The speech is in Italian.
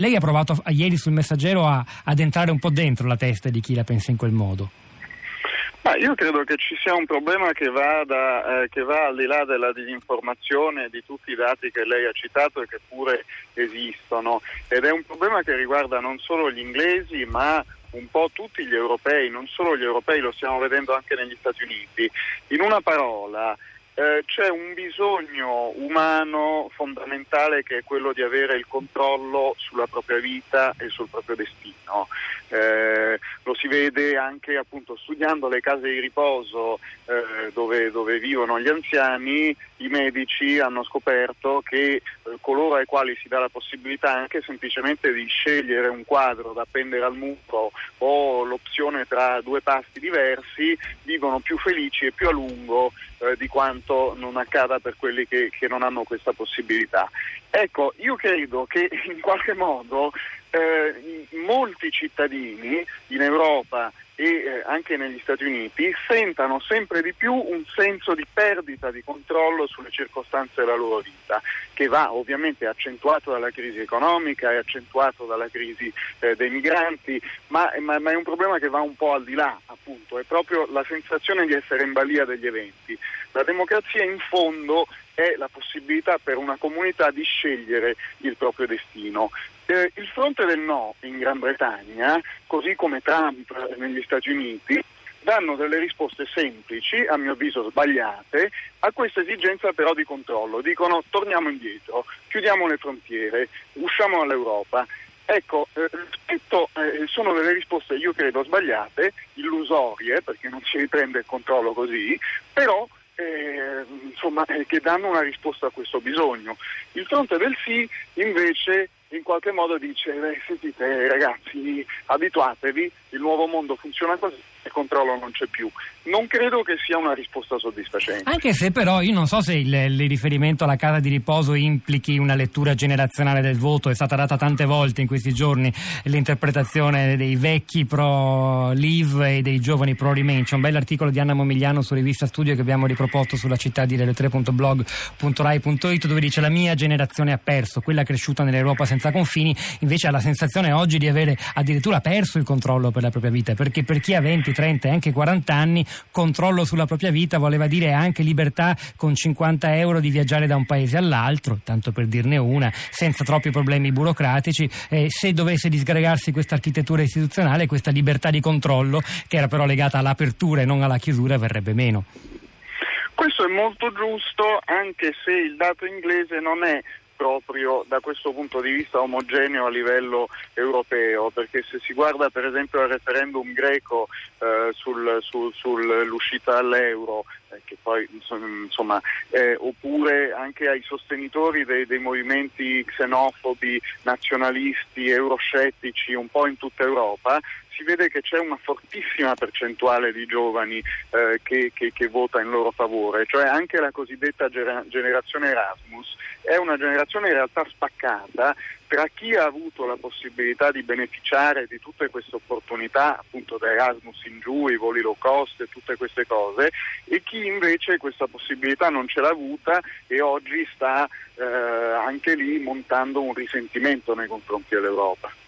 Lei ha provato ieri sul messaggero a, ad entrare un po' dentro la testa di chi la pensa in quel modo. Ma io credo che ci sia un problema che va, da, eh, che va, al di là della disinformazione di tutti i dati che lei ha citato e che pure esistono ed è un problema che riguarda non solo gli inglesi ma un po' tutti gli europei, non solo gli europei, lo stiamo vedendo anche negli Stati Uniti. In una parola, eh, c'è un bisogno umano fondamentale che è quello di avere il controllo sulla propria vita e sul proprio destino. Eh, lo si vede anche appunto studiando le case di riposo eh, dove, dove, vivono gli anziani, i medici hanno scoperto che eh, coloro ai quali si dà la possibilità anche semplicemente di scegliere un quadro da appendere al muro o l'opzione tra due pasti diversi vivono più felici e più a lungo eh, di quanto non accada per quelli che, che non hanno questa possibilità. Ecco, io credo che in qualche modo eh, molti cittadini in Europa e eh, anche negli Stati Uniti sentano sempre di più un senso di perdita di controllo sulle circostanze della loro vita, che va ovviamente accentuato dalla crisi economica e accentuato dalla crisi eh, dei migranti, ma, ma, ma, è un problema che va un po' al di là, appunto, è proprio la sensazione di essere in balia degli eventi. La democrazia in fondo è la possibilità per una comunità di scegliere il proprio destino. Eh, il fronte del no in Gran Bretagna, così come Trump negli Stati Uniti, danno delle risposte semplici, a mio avviso sbagliate, a questa esigenza però di controllo. Dicono torniamo indietro, chiudiamo le frontiere, usciamo dall'Europa. Ecco, eh, rispetto, eh, sono delle risposte io credo sbagliate, illusorie, perché non si riprende il controllo così, però insomma, eh, che danno una risposta a questo bisogno. Il fronte del sì invece in qualche modo dice, sentite ragazzi, abituatevi, il nuovo mondo funziona così, il controllo non c'è più. Non credo che sia una risposta soddisfacente. Anche se però io non so se il, il, riferimento alla casa di riposo implichi una lettura generazionale del voto, è stata data tante volte in questi giorni l'interpretazione dei vecchi pro Live e dei giovani pro Remain. C'è un bell'articolo di Anna Momigliano su rivista Studio che abbiamo riproposto sulla città di radio3.blog.rai.it dove dice la mia generazione ha perso, quella cresciuta nell'Europa senza confini, invece ha la sensazione oggi di avere addirittura perso il controllo per la propria vita, perché per chi ha 20, 30 e anche 40 anni controllo sulla propria vita voleva dire anche libertà con 50 euro di viaggiare da un paese all'altro, tanto per dirne una, senza troppi problemi burocratici. Eh, se dovesse disgregarsi questa architettura istituzionale, questa libertà di controllo, che era però legata all'apertura e non alla chiusura, verrebbe meno. Questo è molto giusto, anche se il dato inglese non è proprio da questo punto di vista omogeneo a livello europeo, perché se si guarda per esempio al referendum greco eh, sul, sul, sull'uscita dall'euro, eh, che poi insomma, eh, oppure anche ai sostenitori dei, dei, movimenti xenofobi, nazionalisti, euroscettici un po' in tutta Europa, si vede che c'è una fortissima percentuale di giovani eh, che, che, che, vota in loro favore, cioè anche la cosiddetta generazione Erasmus è una generazione in realtà spaccata tra chi ha avuto la possibilità di beneficiare di tutte queste opportunità, appunto da Erasmus in giù, i voli low cost e tutte queste cose, e chi invece questa possibilità non ce l'ha avuta e oggi sta eh, anche lì montando un risentimento nei confronti dell'Europa.